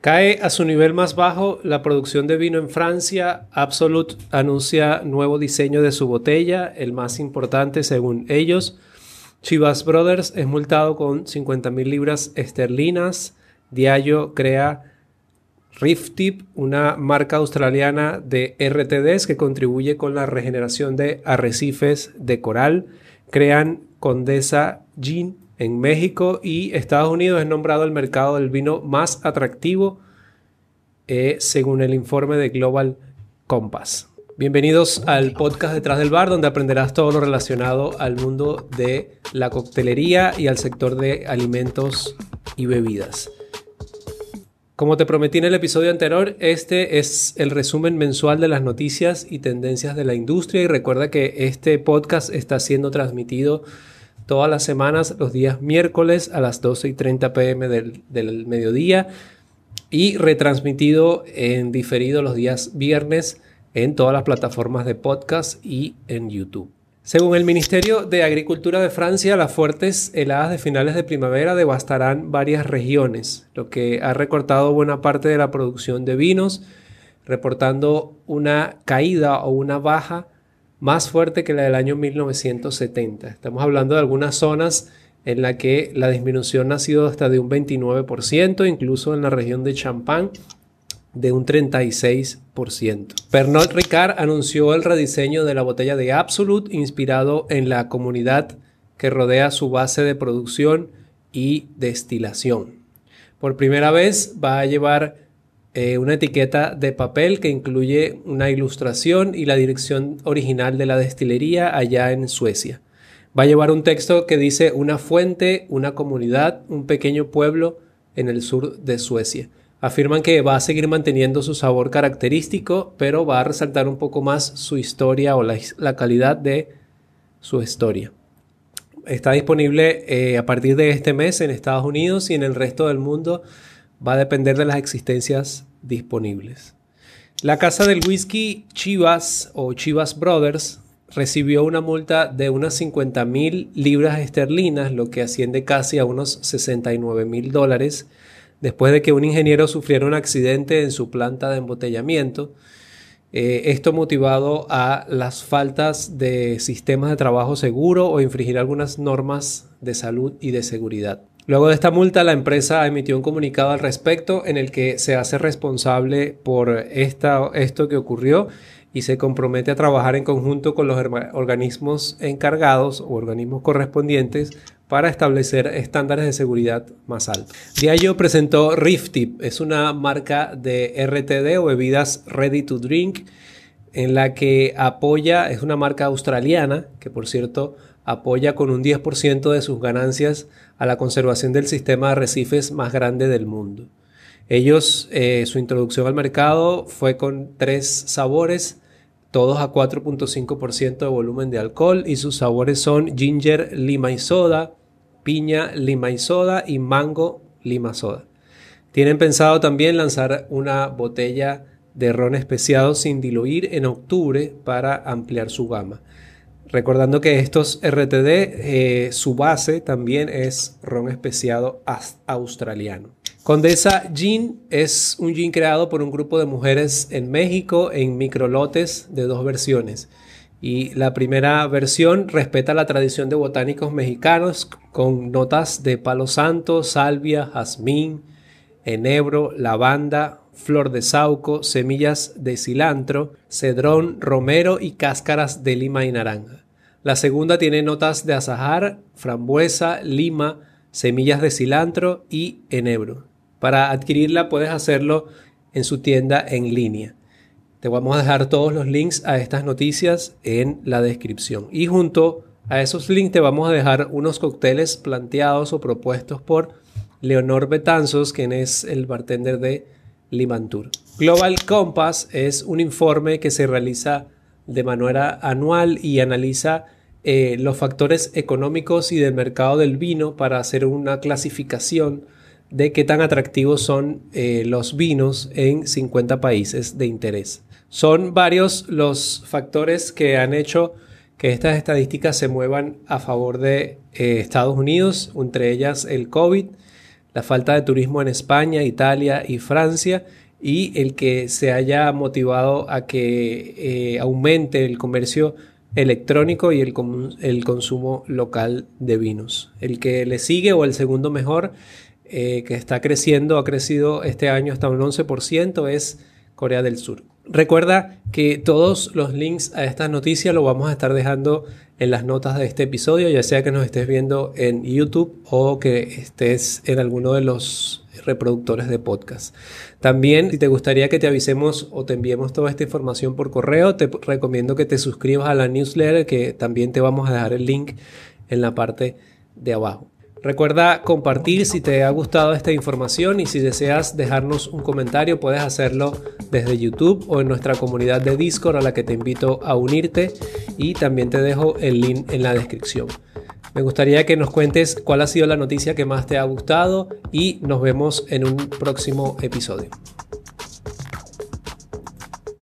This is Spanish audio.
Cae a su nivel más bajo la producción de vino en Francia. Absolut anuncia nuevo diseño de su botella, el más importante según ellos. Chivas Brothers es multado con 50 mil libras esterlinas. Diallo crea Tip, una marca australiana de RTDs que contribuye con la regeneración de arrecifes de coral. Crean Condesa Gin en México y Estados Unidos es nombrado el mercado del vino más atractivo eh, según el informe de Global Compass. Bienvenidos al podcast Detrás del Bar, donde aprenderás todo lo relacionado al mundo de la coctelería y al sector de alimentos y bebidas. Como te prometí en el episodio anterior, este es el resumen mensual de las noticias y tendencias de la industria y recuerda que este podcast está siendo transmitido todas las semanas, los días miércoles a las 12 y 30 pm del, mediodía y retransmitido en diferido los días viernes en todas las plataformas de podcast y en YouTube. Según el Ministerio de Agricultura de Francia, las fuertes heladas de finales de primavera devastarán varias regiones, lo que ha recortado buena parte de la producción de vinos, reportando una caída o una baja más fuerte que la del año 1970. Estamos hablando de algunas zonas en las que la disminución ha sido hasta de un 29%, incluso en la región de Champagne de un 36%. Pernod Ricard anunció el rediseño de la botella de Absolut inspirado en la comunidad que rodea su base de producción y destilación. Por primera vez va a llevar eh, una etiqueta de papel que incluye una ilustración y la dirección original de la destilería allá en Suecia. Va a llevar un texto que dice una fuente, una comunidad, un pequeño pueblo en el sur de Suecia. Afirman que va a seguir manteniendo su sabor característico, pero va a resaltar un poco más su historia o la, calidad de su historia. Está disponible eh, a partir de este mes en Estados Unidos y en el resto del mundo va a depender de las existencias disponibles. La casa del whisky Chivas o Chivas Brothers recibió una multa de unas 50 mil libras esterlinas, lo que asciende casi a unos 69 mil dólares, después de que un ingeniero sufriera un accidente en su planta de embotellamiento. Eh, esto motivado a las faltas de sistemas de trabajo seguro o infringir algunas normas de salud y de seguridad. Luego de esta multa, la empresa emitió un comunicado al respecto en el que se hace responsable por esta, esto que ocurrió y se compromete a trabajar en conjunto con los organismos encargados o organismos correspondientes para establecer estándares de seguridad más altos. Diallo presentó Riftip, es una marca de RTD o bebidas ready to drink en la que apoya, es una marca australiana que por cierto apoya con un 10% de sus ganancias a la conservación del sistema de arrecifes más grande del mundo. Ellos, eh, su introducción al mercado fue con tres sabores, todos a 4.5% de volumen de alcohol y sus sabores son ginger, lima y soda, piña, lima y soda y mango, lima soda. Tienen pensado también lanzar una botella de ron especiado sin diluir en octubre para ampliar su gama. Recordando que estos RTD, eh, su base también es ron especiado australiano. Condesa Gin es un gin creado por un grupo de mujeres en México en microlotes de dos versiones. Y la primera versión respeta la tradición de botánicos mexicanos con notas de palo santo, salvia, jazmín, enebro, lavanda, flor de sauco, semillas de cilantro, cedrón, romero y cáscaras de lima y naranja. La segunda tiene notas de azahar, frambuesa, lima, semillas de cilantro y enebro. Para adquirirla puedes hacerlo en su tienda en línea. Te vamos a dejar todos los links a estas noticias en la descripción. Y junto a esos links te vamos a dejar unos cócteles planteados o propuestos por Leonor Betanzos, quien es el bartender de Global Compass es un informe que se realiza de manera anual y analiza eh, los factores económicos y del mercado del vino para hacer una clasificación de qué tan atractivos son eh, los vinos en 50 países de interés. Son varios los factores que han hecho que estas estadísticas se muevan a favor de eh, Estados Unidos, entre ellas el COVID, la falta de turismo en España, Italia y Francia y el que se haya motivado a que eh, aumente el comercio electrónico y el, el, consumo local de vinos. El que le sigue o el segundo mejor eh, que está creciendo, ha crecido este año hasta un 11%, es Corea del Sur. Recuerda que todos los links a estas noticias lo vamos a estar dejando en las notas de este episodio, ya sea que nos estés viendo en YouTube o que estés en alguno de los reproductores de podcast. También, si te gustaría que te avisemos o te enviemos toda esta información por correo, te recomiendo que te suscribas a la newsletter, que también te vamos a dejar el link en la parte de abajo. Recuerda compartir si te ha gustado esta información y si deseas dejarnos un comentario puedes hacerlo desde YouTube o en nuestra comunidad de Discord a la que te invito a unirte y también te dejo el link en la descripción. Me gustaría que nos cuentes cuál ha sido la noticia que más te ha gustado y nos vemos en un próximo episodio.